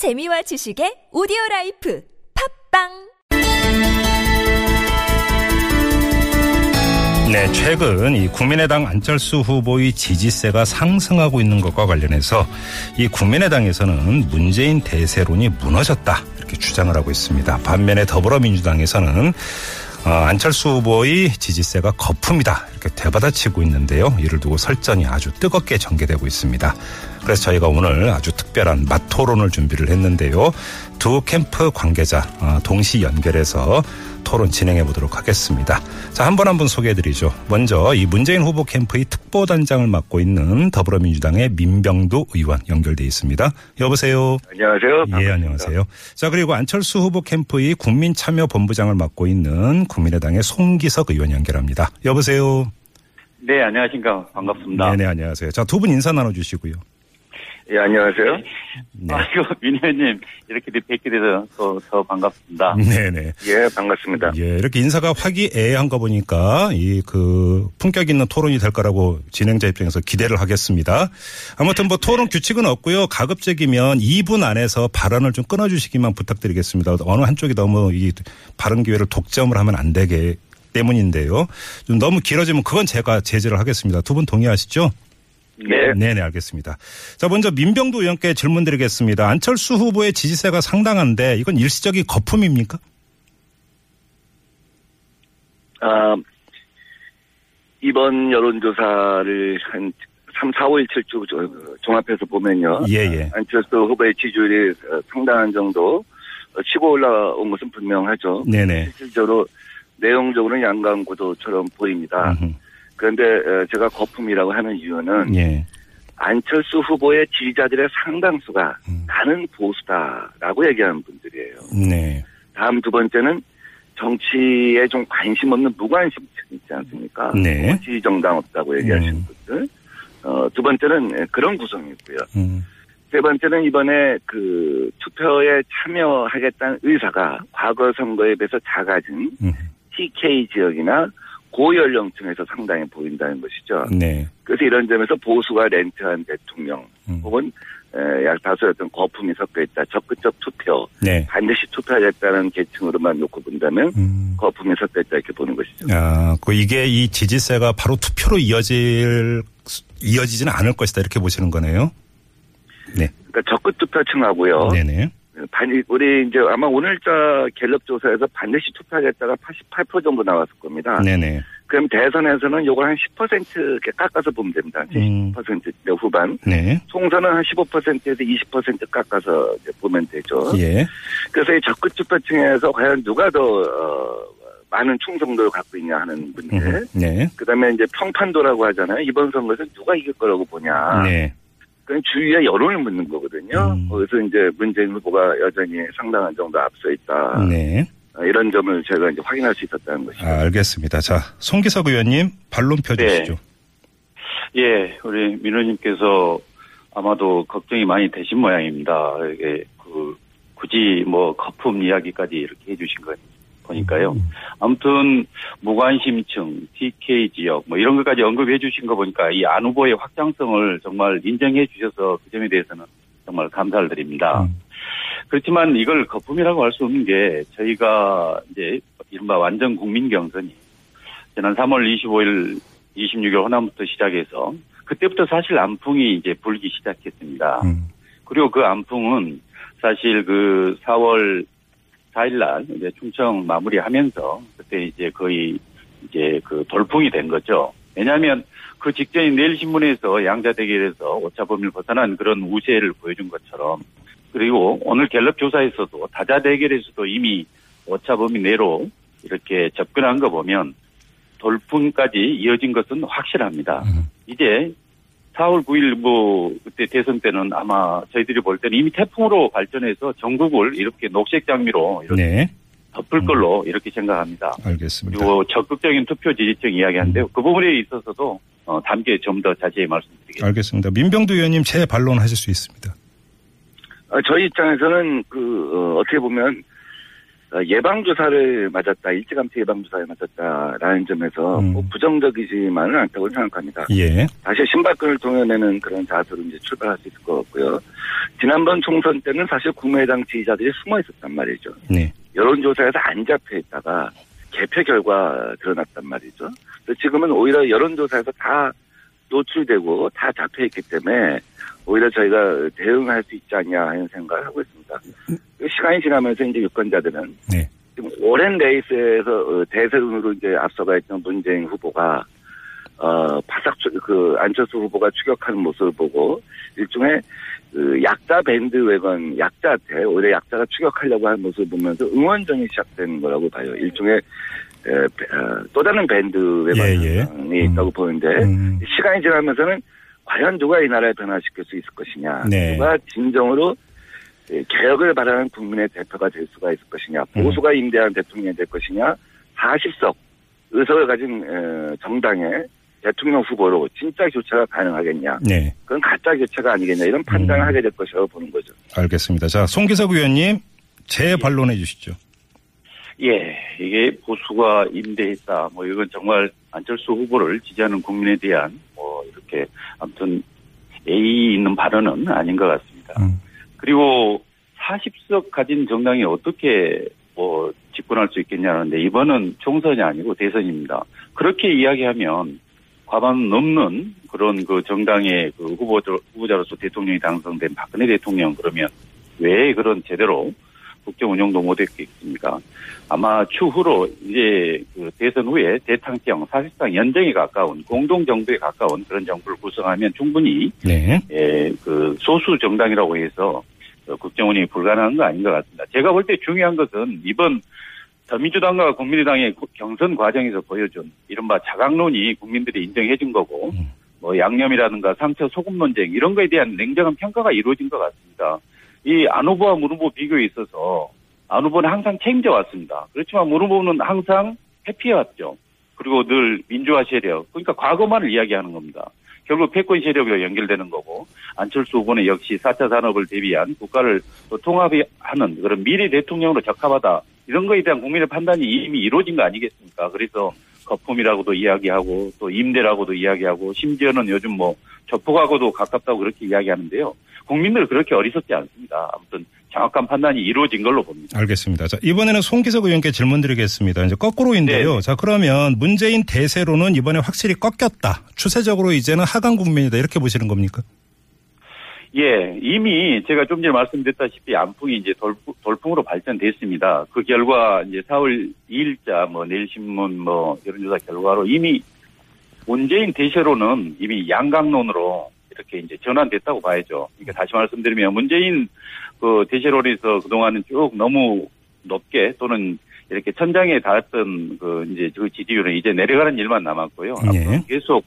재미와 지식의 오디오 life 팟빵 네, 최근 이 국민의당 안철수 후보의 지지세가 상승하고 있는 것과 관련해서 이 국민의당에서는 문재인 대세론이 무너졌다 이렇게 주장을 하고 있습니다. 반면에 더불어민주당에서는 어, 안철수 후보의 지지세가 거품이다 이렇게 되받아치고 있는데요. 이를 두고 설전이 아주 뜨겁게 전개되고 있습니다. 그래서 저희가 오늘 아주 특별한 맛토론을 준비를 했는데요. 두 캠프 관계자 어, 동시 연결해서 토론 진행해 보도록 하겠습니다. 자, 한 분 한 분 소개해 드리죠. 먼저 이 문재인 후보 캠프의 특보단장을 맡고 있는 더불어민주당의 민병두 의원 연결돼 있습니다. 여보세요. 안녕하세요. 예, 반갑습니다. 안녕하세요. 자, 그리고 안철수 후보 캠프의 국민참여본부장을 맡고 있는 국민의당의 송기석 의원 연결합니다. 여보세요. 네, 안녕하십니까. 반갑습니다. 네네, 안녕하세요. 자, 두 분 인사 나눠 주시고요. 예, 안녕하세요. 네. 아이고, 민 의원님, 이렇게 뵙게 돼서 더, 더 반갑습니다. 네네. 예, 반갑습니다. 예, 이렇게 인사가 화기애애한 거 보니까 이 그 품격 있는 토론이 될 거라고 진행자 입장에서 기대를 하겠습니다. 아무튼 뭐 토론 규칙은 없고요. 가급적이면 2분 안에서 발언을 좀 끊어주시기만 부탁드리겠습니다. 어느 한쪽이 너무 이 발언 기회를 독점을 하면 안 되게 때문인데요. 좀 너무 길어지면 그건 제가 제재를 하겠습니다. 두 분 동의하시죠? 네. 네 네, 알겠습니다. 자, 먼저 민병두 의원께 질문 드리겠습니다. 안철수 후보의 지지세가 상당한데 이건 일시적인 거품입니까? 아, 이번 여론조사를 한 3, 4, 5, 1, 7주 종합해서 보면요. 예, 예. 안철수 후보의 지지율이 어, 상당한 정도 어, 치고 올라온 것은 분명하죠. 네네. 실질적으로 내용적으로는 양강 구도처럼 보입니다. 음흠. 그런데 어, 제가 거품이라고 하는 이유는 예. 안철수 후보의 지지자들의 상당수가 음. 나는 보수다라고 얘기하는 분들이에요. 네. 다음 두 번째는 정치에 좀 관심 없는 무관심 층 있지 않습니까? 네. 뭐 지지 정당 없다고 얘기하시는 음. 분들. 어, 두 번째는 그런 구성이고요. 음. 세 번째는 이번에 그 투표에 참여하겠다는 의사가 과거 선거에 비해서 작아진 음. TK 지역이나 고연령층에서 상당히 보인다는 것이죠. 네. 그래서 이런 점에서 보수가 렌트한 대통령 음. 혹은 에, 약 다수의 어떤 거품이 섞여 있다. 적극적 투표, 네. 반드시 투표하겠다는 계층으로만 놓고 본다면 음. 거품이 섞여 있다 이렇게 보는 것이죠. 아, 그 이게 이 지지세가 바로 투표로 이어질 수- 이어지지는 않을 것이다 이렇게 보시는 거네요. 네. 그러니까 적극 투표층하고요. 네네. 반 우리 이제 아마 오늘자 갤럽 조사에서 반드시 투표하겠다가 88% 정도 나왔을 겁니다. 네네. 그럼 대선에서는 요걸 한 10% 이렇게 깎아서 보면 됩니다. 음. 10% 후반. 네. 총선은 한 15%에서 20% 깎아서 보면 되죠. 예. 그래서 이 적극 투표층에서 과연 누가 더 어, 많은 충성도를 갖고 있냐 하는 문제. 음. 네. 그다음에 이제 평판도라고 하잖아요. 이번 선거에서 누가 이길 거라고 보냐. 네. 그건 주위의 여론을 묻는 거거든요. 음. 거기서 이제 문재인 후보가 여전히 상당한 정도 앞서 있다. 네. 어, 이런 점을 제가 이제 확인할 수 있었다는 것이죠. 아, 알겠습니다. 자, 송기석 의원님 반론 펴주시죠. 예, 우리 민호님께서 아마도 걱정이 많이 되신 모양입니다. 이게 그 굳이 뭐 거품 이야기까지 이렇게 해주신 거 보니까요. 아무튼 무관심층, TK 지역 뭐 이런 것까지 언급해 주신 거 보니까 이 안 후보의 확장성을 정말 인정해 주셔서 그 점에 대해서는 정말 감사를 드립니다. 음. 그렇지만 이걸 거품이라고 할 수 없는 게 저희가 이제 이른바 완전 국민 경선이 지난 3월 25일, 26일 호남부터 시작해서 그때부터 사실 안풍이 이제 불기 시작했습니다. 음. 그리고 그 안풍은 사실 그 4월 4일 날 이제 충청 마무리하면서 그때 이제 거의 이제 그 돌풍이 된 거죠. 왜냐하면 그 직전인 내일신문에서 양자 대결에서 오차범위를 벗어난 그런 우세를 보여준 것처럼 그리고 오늘 갤럽 조사에서도 다자 대결에서도 이미 오차범위 내로 이렇게 접근한 거 보면 돌풍까지 이어진 것은 확실합니다. 음. 이제 4월 9일 뭐 그때 대선 때는 아마 저희들이 볼 때는 이미 태풍으로 발전해서 전국을 이렇게 녹색 장미로 이렇게 네. 덮을 걸로 이렇게 생각합니다. 알겠습니다. 그리고 적극적인 투표 지지층 이야기하는데요. 그 부분에 있어서도 어, 함께 좀더 자세히 말씀드리겠습니다. 알겠습니다. 민병두 의원님 재반론 하실 수 있습니다. 어, 저희 입장에서는 그 어, 떻게 보면 어, 예방주사를 맞았다, 일찌감치 예방주사를 맞았다라는 점에서 음. 꼭 부정적이지만은 않다고 생각합니다. 예. 다시 신박근을 통해내는 그런 자세로 이제 출발할 수 있을 것 같고요. 지난번 총선 때는 사실 국민의당 지지자들이 숨어 있었단 말이죠. 네. 여론조사에서 안 잡혀 있다가 개표 결과 드러났단 말이죠. 지금은 오히려 여론조사에서 다 노출되고 다 잡혀 있기 때문에 오히려 저희가 대응할 수 있지 않냐 하는 생각을 하고 있습니다. 시간이 지나면서 이제 유권자들은 네. 지금 오랜 레이스에서 어, 대세론으로 이제 앞서가 있던 문재인 후보가 어 바싹 추- 그 안철수 후보가 추격하는 모습을 보고 일종의 그 약자 bandwagon 약자한테 오히려 약자가 추격하려고 하는 모습을 보면서 응원전이 시작된 거라고 봐요. 일종의 에, 배- 어, 또 다른 밴드 예, 예. 웨건이 음. 있다고 보는데 음. 시간이 지나면서는 과연 누가 이 나라를 변화시킬 수 있을 것이냐, 네. 누가 진정으로 예, 개혁을 바라는 국민의 대표가 될 수가 있을 것이냐, 음. 보수가 임대한 대통령이 될 것이냐, 40석 의석을 가진 에, 정당의 대통령 후보로 진짜 교체가 가능하겠냐, 네. 그건 가짜 교체가 아니겠냐 이런 판단을 음. 하게 될 것이라고 보는 거죠. 알겠습니다. 자, 송기석 의원님 재반론해 주시죠. 예, 이게 보수가 임대했다. 뭐 이건 정말 안철수 후보를 지지하는 국민에 대한 뭐 이렇게 아무튼 예의 있는 발언은 아닌 것 같습니다. 음. 그리고 40석 가진 정당이 어떻게 뭐 집권할 수 있겠냐는데 이번은 총선이 아니고 대선입니다. 그렇게 이야기하면 과반 넘는 그런 그 정당의 그 후보자, 후보자로서 대통령이 당선된 박근혜 대통령 그러면 왜 그런 제대로 국정 운영도 못했겠습니까? 아마 추후로 이제 그 대선 후에 대탕령 사실상 연정에 가까운 공동 정부에 가까운 그런 정부를 구성하면 충분히 네. 예, 그 소수 정당이라고 해서 어, 국정 운영이 불가능한 거 아닌 것 같습니다. 제가 볼 때 중요한 것은 이번 더민주당과 국민의당의 구- 경선 과정에서 보여준 이른바 자강론이 국민들이 인정해 준 거고 음. 뭐 양념이라든가 상처 소금 논쟁 이런 거에 대한 냉정한 평가가 이루어진 것 같습니다. 이 안 후보와 문 후보 비교에 있어서 안 후보는 항상 책임져 왔습니다. 그렇지만 문 후보는 항상 회피해 왔죠. 그리고 늘 민주화 세력, 그러니까 과거만을 이야기하는 겁니다. 결국 패권 세력으로 연결되는 거고 안철수 후보는 역시 4차 산업을 대비한 국가를 또 통합하는 그런 미래 대통령으로 적합하다. 이런 거에 대한 국민의 판단이 이미 이루어진 거 아니겠습니까? 그래서 거품이라고도 이야기하고 또 임대라고도 이야기하고 심지어는 요즘 뭐 저폭하고도 가깝다고 그렇게 이야기하는데요. 국민들 그렇게 어리석지 않습니다. 아무튼 정확한 판단이 이루어진 걸로 봅니다. 알겠습니다. 자, 이번에는 송기석 의원께 질문 드리겠습니다. 이제 거꾸로인데요. 네. 자, 그러면 문재인 대세로는 이번에 확실히 꺾였다. 추세적으로 이제는 하강 국면이다. 이렇게 보시는 겁니까? 예, 이미 제가 좀 전에 말씀드렸다시피 안풍이 이제 돌풍, 돌풍으로 발전됐습니다. 그 결과 이제 4월 2일자 뭐 내일신문 뭐 여론조사 결과로 이미 문재인 대세로는 이미 양강론으로 이렇게 이제 전환됐다고 봐야죠. 그러니까 다시 말씀드리면 문재인 그 대세론에서 그동안은 쭉 너무 높게 또는 이렇게 천장에 닿았던 그 이제 그 지지율은 이제 내려가는 일만 남았고요. 예. 앞으로 계속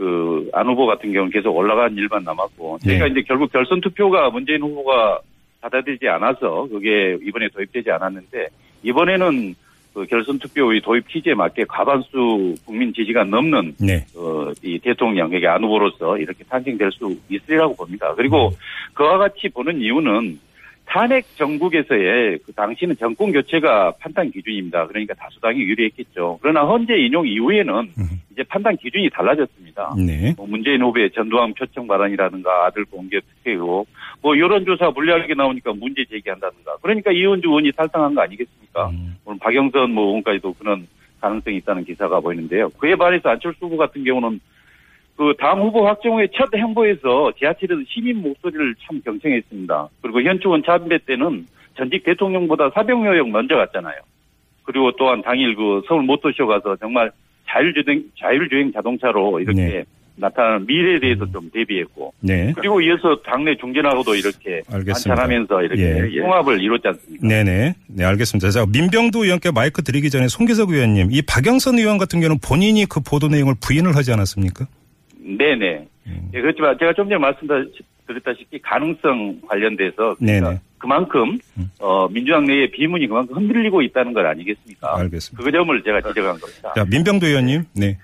그 안 후보 같은 경우는 계속 올라가는 일만 남았고 저희가 네. 이제 결국 결선 투표가 문재인 후보가 받아들이지 않아서 그게 이번에 도입되지 않았는데 이번에는 그 결선 투표의 도입 취지에 맞게 과반수 국민 지지가 넘는 네. 어, 이 대통령, 에게 안 후보로서 이렇게 탄생될 수 있으리라고 봅니다. 그리고 그와 같이 보는 이유는 탄핵 정국에서의 그 당시는 정권 교체가 판단 기준입니다. 그러니까 다수당이 유리했겠죠. 그러나 헌재 인용 이후에는 음. 이제 판단 기준이 달라졌습니다. 네. 뭐 문재인 후보의 전두환 표창 발언이라든가 아들 공개 특혜 의혹, 뭐 여론조사 불리하게 나오니까 문제 제기한다든가. 그러니까 이현주 의원이 탈당한 거 아니겠습니까? 음. 오늘 박영선 뭐 의원까지도 그런 가능성이 있다는 기사가 보이는데요. 그에 반해서 안철수 후보 같은 경우는 그 당 후보 확정 후에 첫 행보에서 지하철에서 시민 목소리를 참 경청했습니다. 그리고 현충원 참배 때는 전직 대통령보다 사병여 역 먼저 갔잖아요. 그리고 또한 당일 그 서울 모터쇼 가서 정말 자율주행, 자율주행 자동차로 이렇게 네. 나타나는 미래에 대해서 좀 대비했고 네. 그리고 이어서 당내 중진하고도 이렇게 알겠습니다. 안찬하면서 이렇게 예, 예. 통합을 이뤘지 않습니까? 네네. 네, 알겠습니다. 자, 민병두 의원께 마이크 드리기 전에 송기석 의원님, 이 박영선 의원 같은 경우는 본인이 그 보도 내용을 부인을 하지 않았습니까? 네네. 음. 예, 그렇지만 제가 좀 전에 말씀드렸다시피 가능성 관련돼서 그러니까 네네. 그만큼 음. 어, 민주당 내의 비문이 그만큼 흔들리고 있다는 것 아니겠습니까? 알겠습니다. 그 점을 제가 지적한 겁니다. 자, 민병두 의원님. 네.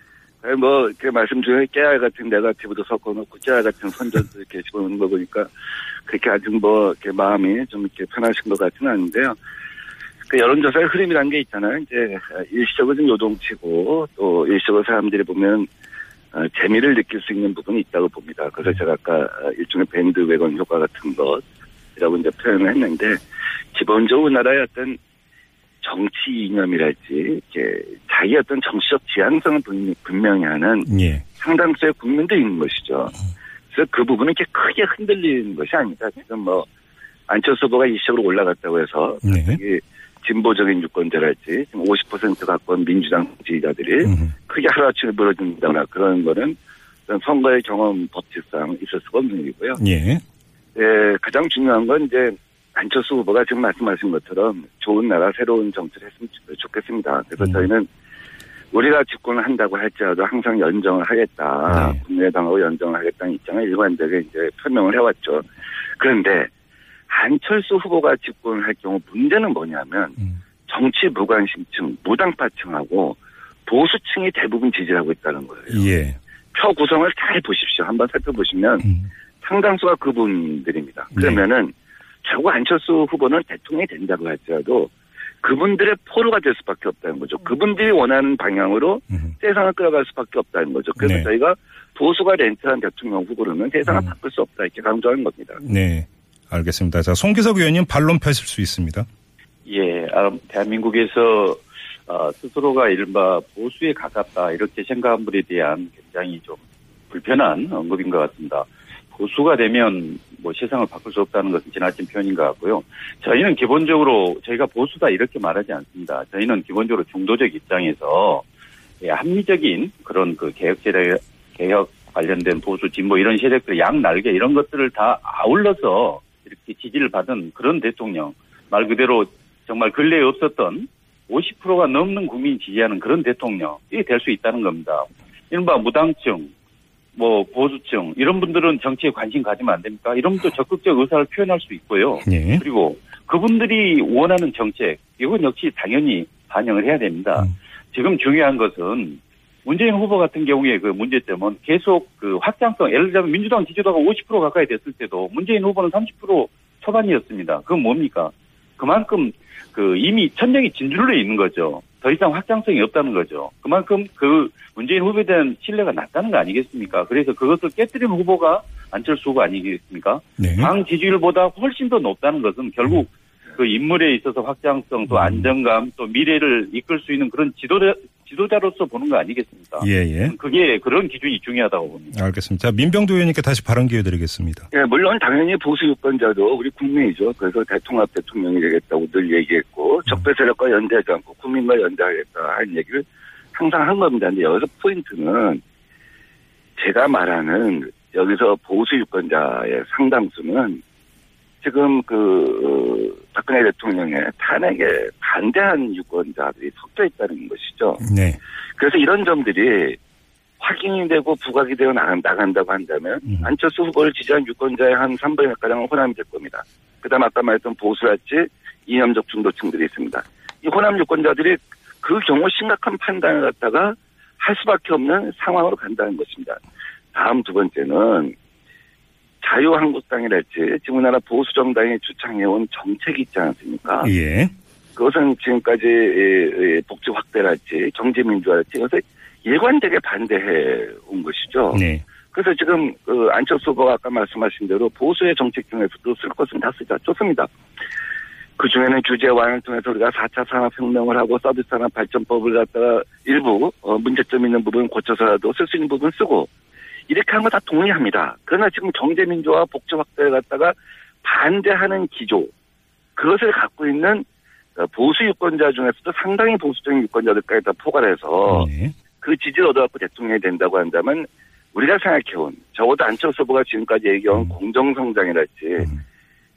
네, 뭐, 그 말씀 중에 깨알 같은 네가티브도 섞어놓고 깨알 같은 선전도 이렇게 집어넣는 거 보니까 그렇게 아주 뭐, 이렇게 마음이 좀 이렇게 편하신 것 같지는 않은데요. 그 여론조사의 흐름이라는 게 있잖아요. 이제 일시적으로 좀 요동치고 또 일시적으로 사람들이 보면 어, 재미를 느낄 수 있는 부분이 있다고 봅니다. 그래서 제가 아까 어, 일종의 밴드 외건 효과 같은 것이라고 이제 표현을 했는데 기본적으로 우리나라의 어떤 정치 이념이랄지 이렇게 자기 어떤 정치적 지향성을 분- 분명히 하는 예. 상당수의 국민들이 있는 것이죠. 그래서 그 부분은 이렇게 크게 흔들리는 것이 아니다. 지금 뭐 안철수 후보가 일시적으로 올라갔다고 해서 네. 이 진보적인 유권자랄지 지금 50% 가까운 민주당 지지자들이 음. 크게 하루아침에 벌어진다거나 그런 거는 선거의 경험 법칙상 있을 수가 없는 일이고요. 예. 예, 가장 중요한 건 이제 안철수 후보가 지금 말씀하신 것처럼 좋은 나라 새로운 정치를 했으면 좋- 좋겠습니다. 그래서 음. 저희는 우리가 집권을 한다고 할지라도 항상 연정을 하겠다. 네. 국민의당하고 연정을 하겠다는 입장을 일관되게 이제 표명을 해왔죠. 그런데 안철수 후보가 집권을 할 경우 문제는 뭐냐면 음. 정치 무관심층, 무당파층하고 보수층이 대부분 지지를 하고 있다는 거예요. 예. 표 구성을 잘 보십시오. 한번 살펴보시면 음. 상당수가 그분들입니다. 네. 그러면은 결국 안철수 후보는 대통령이 된다고 할지라도 그분들의 포로가 될 수밖에 없다는 거죠. 그분들이 원하는 방향으로 음. 세상을 끌어갈 수밖에 없다는 거죠. 그래서 네. 저희가 보수가 렌트한 대통령 후보로는 세상을 음. 바꿀 수 없다 이렇게 강조하는 겁니다. 네. 알겠습니다. 자, 송기석 의원님 반론 펴실 수 있습니다. 예, 아, 대한민국에서 어, 스스로가 이른바 보수에 가깝다 이렇게 생각한 분에 대한 굉장히 좀 불편한 언급인 것 같습니다. 보수가 되면 뭐 세상을 바꿀 수 없다는 것은 지나친 표현인 것 같고요. 저희는 기본적으로 저희가 보수다 이렇게 말하지 않습니다. 저희는 기본적으로 중도적 입장에서 예, 합리적인 그런 그 개혁 세력 개혁 관련된 보수 진보 이런 세력들 양 날개 이런 것들을 다 아울러서 이렇게 지지를 받은 그런 대통령 말 그대로 정말 근래에 없었던 50%가 넘는 국민이 지지하는 그런 대통령이 될 수 있다는 겁니다. 이른바 무당층, 뭐 보수층 이런 분들은 정치에 관심 가지면 안 됩니까? 이런 분도 적극적 의사를 표현할 수 있고요. 예. 그리고 그분들이 원하는 정책 이건 역시 당연히 반영을 해야 됩니다. 음. 지금 중요한 것은 문재인 후보 같은 경우에 그 문제점은 계속 그 확장성 예를 들자면 민주당 지지도가 50% 가까이 됐을 때도 문재인 후보는 30% 초반이었습니다. 그건 뭡니까? 그만큼 그 이미 천정이 진줄로 있는 거죠. 더 이상 확장성이 없다는 거죠. 그만큼 그 문재인 후보에 대한 신뢰가 낮다는 거 아니겠습니까? 그래서 그것을 깨뜨린 후보가 안철수 후보 아니겠습니까? 네. 당 지지율보다 훨씬 더 높다는 것은 결국 그 인물에 있어서 확장성 또 음. 안정감 또 미래를 이끌 수 있는 그런 지도자, 지도자로서 보는 거 아니겠습니까? 예, 예. 그게 그런 기준이 중요하다고 봅니다. 알겠습니다. 자, 민병두 의원님께 다시 발언 기회 드리겠습니다. 예, 물론 당연히 보수 유권자도 우리 국민이죠. 그래서 대통합 대통령이 되겠다고 늘 얘기했고 적배 세력과 연대하지 않고 국민과 연대하겠다 하는 얘기를 항상 한 겁니다. 근데 여기서 포인트는 제가 말하는 여기서 보수 유권자의 상당수는 지금 그 어, 박근혜 대통령의 탄핵에 반대한 유권자들이 섞여 있다는 것이죠. 네. 그래서 이런 점들이 확인이 되고 부각이 되어 나간, 나간다고 한다면 음. 안철수 후보를 지지한 유권자의 한 3분의 1가량은 호남이 될 겁니다. 그 다음 아까 말했던 보수랄지 이념적 중도층들이 있습니다. 이 호남 유권자들이 그 경우 심각한 판단을 갖다가 할 수밖에 없는 상황으로 간다는 것입니다. 다음 두 번째는 자유한국당이랄지 지금 우리나라 보수정당이 주창해온 정책이 있지 않습니까? 예. 그것은 지금까지 이- 이 복지 확대랄지 경제민주화랄지 이것을 일관되게 반대해 온 것이죠. 네. 그래서 지금 그 안철수 후보가 아까 말씀하신 대로 보수의 정책 중에서도 쓸 것은 다 쓰자. 좋습니다. 그 중에는 규제 완화를 통해서 우리가 4차 산업혁명을 하고 서비스 산업 발전법을 갖다가 일부 어, 문제점 있는 부분 고쳐서라도 쓸 수 있는 부분 쓰고 이렇게 하는 거다 동의합니다. 그러나 지금 경제민주화 복지 확대를 갖다가 반대하는 기조 그것을 갖고 있는 어, 보수 유권자 중에서도 상당히 보수적인 유권자들까지 다 포괄해서 네. 그 지지를 얻어갖고 대통령이 된다고 한다면 우리가 생각해온 적어도 안철수 후보가 지금까지 얘기해온 음. 공정성장이랄지 음.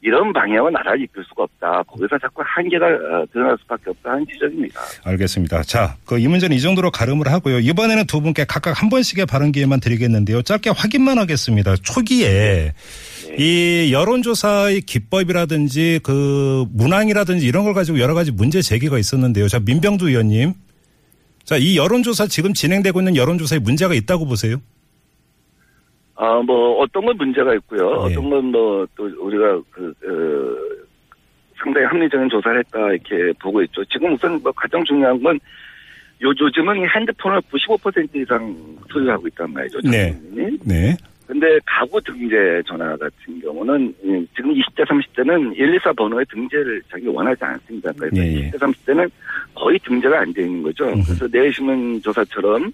이런 방향은 나라를 이끌 수가 없다. 거기서 자꾸 한계가 어, 드러날 수밖에 없다 하는 지적입니다. 알겠습니다. 자, 그 이 문제는 이 정도로 가름을 하고요. 이번에는 두 분께 각각 한 번씩의 발언 기회만 드리겠는데요. 짧게 확인만 하겠습니다. 초기에 이 여론조사의 기법이라든지 그 문항이라든지 이런 걸 가지고 여러 가지 문제 제기가 있었는데요. 자, 민병두 의원님. 자, 이 여론조사 지금 진행되고 있는 여론조사에 문제가 있다고 보세요? 아, 뭐, 어떤 건 문제가 있고요. 예. 어떤 건 뭐, 또 우리가 그, 어, 상당히 합리적인 조사를 했다 이렇게 보고 있죠. 지금 우선 뭐 가장 중요한 건 요, 요즘은 핸드폰을 95% 이상 소유하고 있단 말이죠. 네. 국민이. 네. 근데 가구 등재 전화 같은 경우는 예, 지금 20대, 30대는 124 번호에 등재를 자기 원하지 않습니다. 그래서 예, 예. 20대, 30대는 거의 등재가 안돼 있는 거죠. 그래서 내신문 조사처럼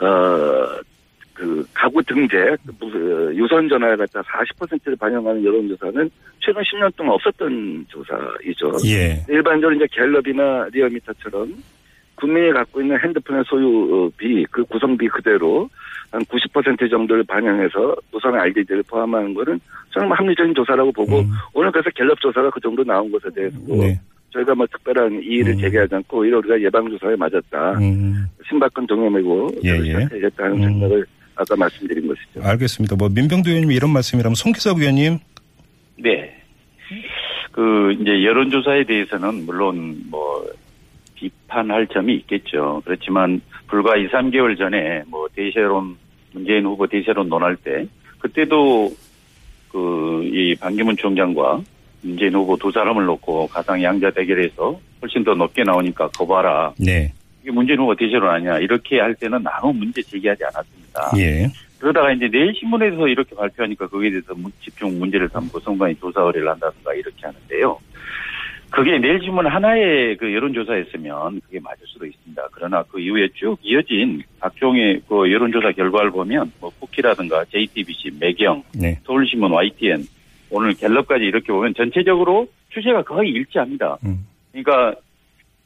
어, 그 가구 등재 무슨 유선 전화에 갖다 40%를 반영하는 여론조사는 최근 10년 동안 없었던 조사이죠. 예. 일반적으로 이제 갤럽이나 리얼미터처럼 국민이 갖고 있는 핸드폰의 소유비 그 구성비 그대로 한 90% 정도를 반영해서 무선 RDD를 포함하는 거는 저는 뭐 합리적인 조사라고 보고 음. 오늘 그래서 갤럽 조사가 그 정도 나온 것에 대해서 네. 저희가 뭐 특별한 이의를 음. 제기하지 않고 오히려 우리가 예방조사에 맞았다. 음. 신박한 동έμ이고 예, 예. 시작해야겠다는 음. 생각을 아까 말씀드린 것이죠. 알겠습니다. 뭐 민병도 의원님 이런 말씀이라면 송기석 의원님 네. 그 이제 여론조사에 대해서는 물론 뭐 비판할 점이 있겠죠. 그렇지만 불과 2, 3개월 전에 뭐 대세론 문재인 후보 대세론 논할 때 그때도 그 이 반기문 총장과 문재인 후보 두 사람을 놓고 가상 양자 대결에서 훨씬 더 높게 나오니까 거봐라. 네. 후보 대세론 아니야. 이렇게 할 때는 아무 문제 제기하지 않았습니다. 예. 그러다가 이제 내일 신문에서 이렇게 발표하니까 거기에 대해서 문- 집중 문제를 삼고 선관위 조사 의뢰를 한다든가 이렇게 하는데요. 그게 내일 신문 하나의 그 여론조사였으면 그게 맞을 수도 있습니다. 그러나 그 이후에 쭉 이어진 각종의 그 여론조사 결과를 보면 뭐 쿠키라든가 JTBC, 매경, 네. 서울신문, YTN, 오늘 갤럽까지 이렇게 보면 전체적으로 추세가 거의 일치합니다. 음. 그러니까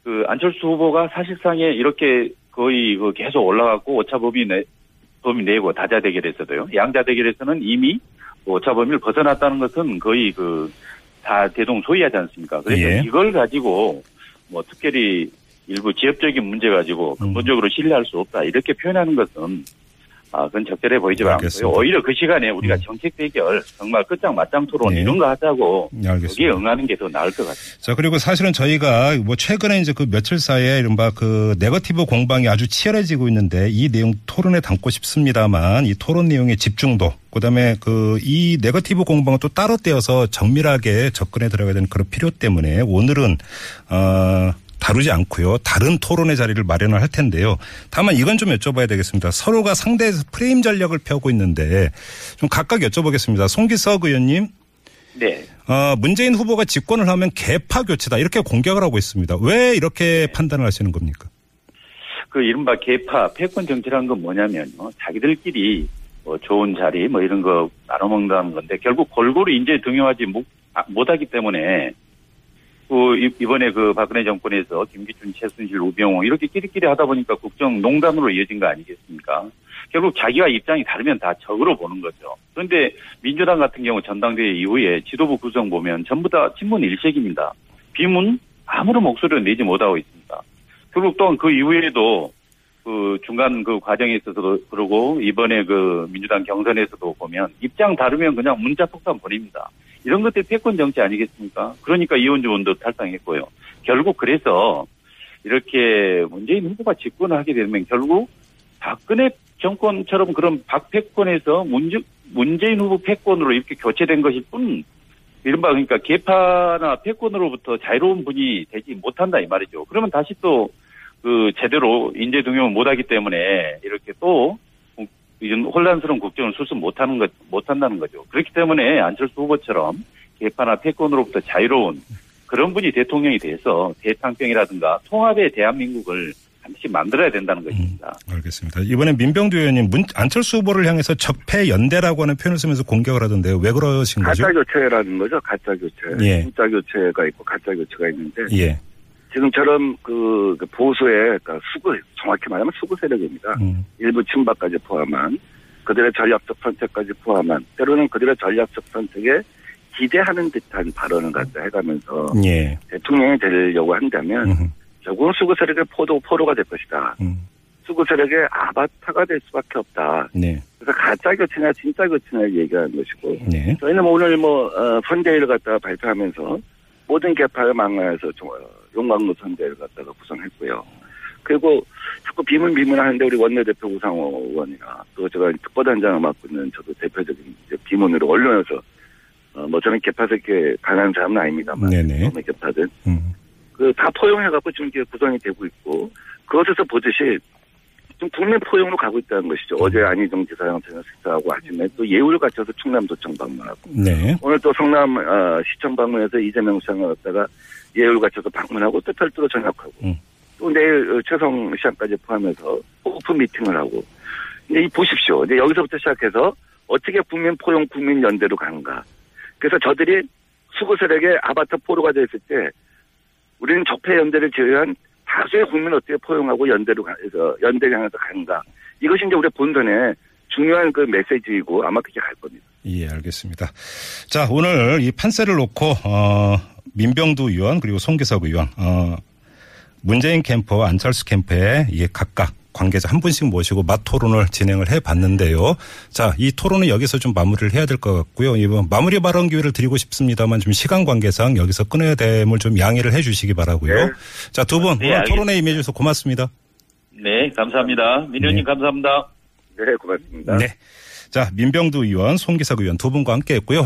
그 안철수 후보가 사실상에 이렇게 거의 그 계속 올라갔고 오차 범위 내 범위 내고 다자 대결에서도요. 양자 대결에서는 이미 그 오차 범위를 벗어났다는 것은 거의 그 다 대동소이하지 않습니까? 그래서 예. 이걸 가지고 뭐 특별히 일부 지역적인 문제 가지고 음. 근본적으로 신뢰할 수 없다 이렇게 표현하는 것은 아 그건 적절해 보이지 않고요. 오히려 그 시간에 우리가 음. 정책 대결 정말 끝장 맞짱 토론 네. 이런 거 하자고 네, 거기에 알겠습니다. 응하는 게 더 나을 것 같아요. 자, 그리고 사실은 저희가 뭐 최근에 이제 그 며칠 사이에 이른바 그 네거티브 공방이 아주 치열해지고 있는데 이 내용 토론에 담고 싶습니다만 이 토론 내용의 집중도 그다음에 그 이 네거티브 공방은 또 따로 떼어서 정밀하게 접근해 들어가야 되는 그런 필요 때문에 오늘은 어 다루지 않고요. 다른 토론의 자리를 마련을 할 텐데요. 다만 이건 좀 여쭤봐야 되겠습니다. 서로가 상대 프레임 전략을 펴고 있는데 좀 각각 여쭤보겠습니다. 송기석 의원님. 네. 어, 문재인 후보가 집권을 하면 개파 교체다 이렇게 공격을 하고 있습니다. 왜 이렇게 판단을 하시는 겁니까? 그 이른바 개파 패권 정치라는 건 뭐냐면요. 자기들끼리 뭐 좋은 자리 뭐 이런 거 나눠 먹는다는 건데 결국 골고루 인재 등용하지 못, 아, 못하기 때문에 그 이- 이번에 그 박근혜 정권에서 김기춘, 최순실, 우병우 이렇게 끼리끼리 하다 보니까 국정 농단으로 이어진 거 아니겠습니까? 결국 자기와 입장이 다르면 다 적으로 보는 거죠. 그런데 민주당 같은 경우 전당대회 이후에 지도부 구성 보면 전부 다 친문 일색입니다. 비문 아무런 목소리를 내지 못하고 있습니다. 결국 또한 그 이후에도 그 중간 그 과정에 있어서도 그러고 이번에 그 민주당 경선에서도 보면 입장 다르면 그냥 문자 폭탄 보냅니다. 이런 것들이 패권 정치 아니겠습니까? 그러니까 이원주 원도 탈당했고요. 결국 그래서 이렇게 문재인 후보가 집권을 하게 되면 결국 박근혜 정권처럼 그런 박패권에서 문재, 문재인 후보 패권으로 이렇게 교체된 것일 뿐 이른바 그러니까 개파나 패권으로부터 자유로운 분이 되지 못한다 이 말이죠. 그러면 다시 또 그 제대로 인재 등용을 못하기 때문에 이렇게 또 이런 혼란스러운 국정을 수습 못하는 것 못한다는 거죠. 그렇기 때문에 안철수 후보처럼 개파나 패권으로부터 자유로운 그런 분이 대통령이 돼서 대탕평이라든가 통합의 대한민국을 반드시 만들어야 된다는 것입니다. 알겠습니다. 이번에 민병두 의원님 문, 안철수 후보를 향해서 적폐 연대라고 하는 표현을 쓰면서 공격을 하던데요. 왜 그러신 거죠? 가짜 교체라는 거죠. 가짜 교체. 예. 진짜 교체가 있고 가짜 교체가 있는데 예. 지금처럼 그, 그 보수의 그러니까 수구 정확히 말하면 수구 세력입니다. 음, 일부 친박까지 포함한 그들의 전략적 선택까지 포함한 때로는 그들의 전략적 선택에 기대하는 듯한 발언을 갖다 해가면서 예. 대통령이 되려고 한다면 음, 결국은 수구 세력의 포도 포로가 될 것이다. 음, 수구 세력의 아바타가 될 수밖에 없다. 네. 그래서 가짜 교체냐 진짜 교체냐 얘기하는 것이고 네. 저희는 오늘 뭐 어, 선대위를 갖다가 발표하면서 모든 개파를 망라해서 좀, 어, 용광로 선대위를 갖다가 구성했고요. 그리고 자꾸 비문 비문 하는데 우리 원내대표 우상호 의원이나 또 제가 특보단장을 맡고 있는 저도 대표적인 이제 비문으로 언론에서 어, 뭐 저는 개파에 이렇게 강한 사람은 아닙니다만. 네네. 개파든. 음. 그다 포용해갖고 지금 이게 구성이 되고 있고 그것에서 보듯이 좀 국민 포용으로 가고 있다는 것이죠. 어제 안희정 지사랑 저녁 식사하고 아침에 또 예우를 갖춰서 충남도청 방문하고 네. 오늘 또 성남 어, 시청 방문해서 이재명 시장을 갖다가 예우를 갖춰서 방문하고 또 별도로 전역하고 음. 또 내일 어, 최성 시장까지 포함해서 오픈 미팅을 하고 근데 이 보십시오. 이제 여기서부터 시작해서 어떻게 국민 포용 국민 연대로 가는가. 그래서 저들이 수구 세력의 아바타 포로가 됐을 때 우리는 적폐 연대를 제외한 다수의 국민을 어떻게 포용하고 연대로 가서 연대를 향해서 가는가. 이것이 이제 우리 본선의 중요한 그 메시지이고 아마 그렇게 갈 겁니다. 예, 알겠습니다. 자, 오늘 이 판세를 놓고, 어, 민병두 의원 그리고 송기석 의원, 어, 문재인 캠프와 안철수 캠프에 이게 각각 관계자 한 분씩 모시고 맛 토론을 진행을 해 봤는데요. 자, 이 토론은 여기서 좀 마무리를 해야 될 것 같고요. 이번 마무리 발언 기회를 드리고 싶습니다만 좀 시간 관계상 여기서 끊어야 됨을 좀 양해를 해 주시기 바라고요. 네. 자, 두 분 네, 오늘 알겠습니다. 토론에 임해 주셔서 고맙습니다. 네, 감사합니다. 민현님 네. 감사합니다. 네, 고맙습니다. 네. 자, 민병두 의원, 송기석 의원 두 분과 함께 했고요.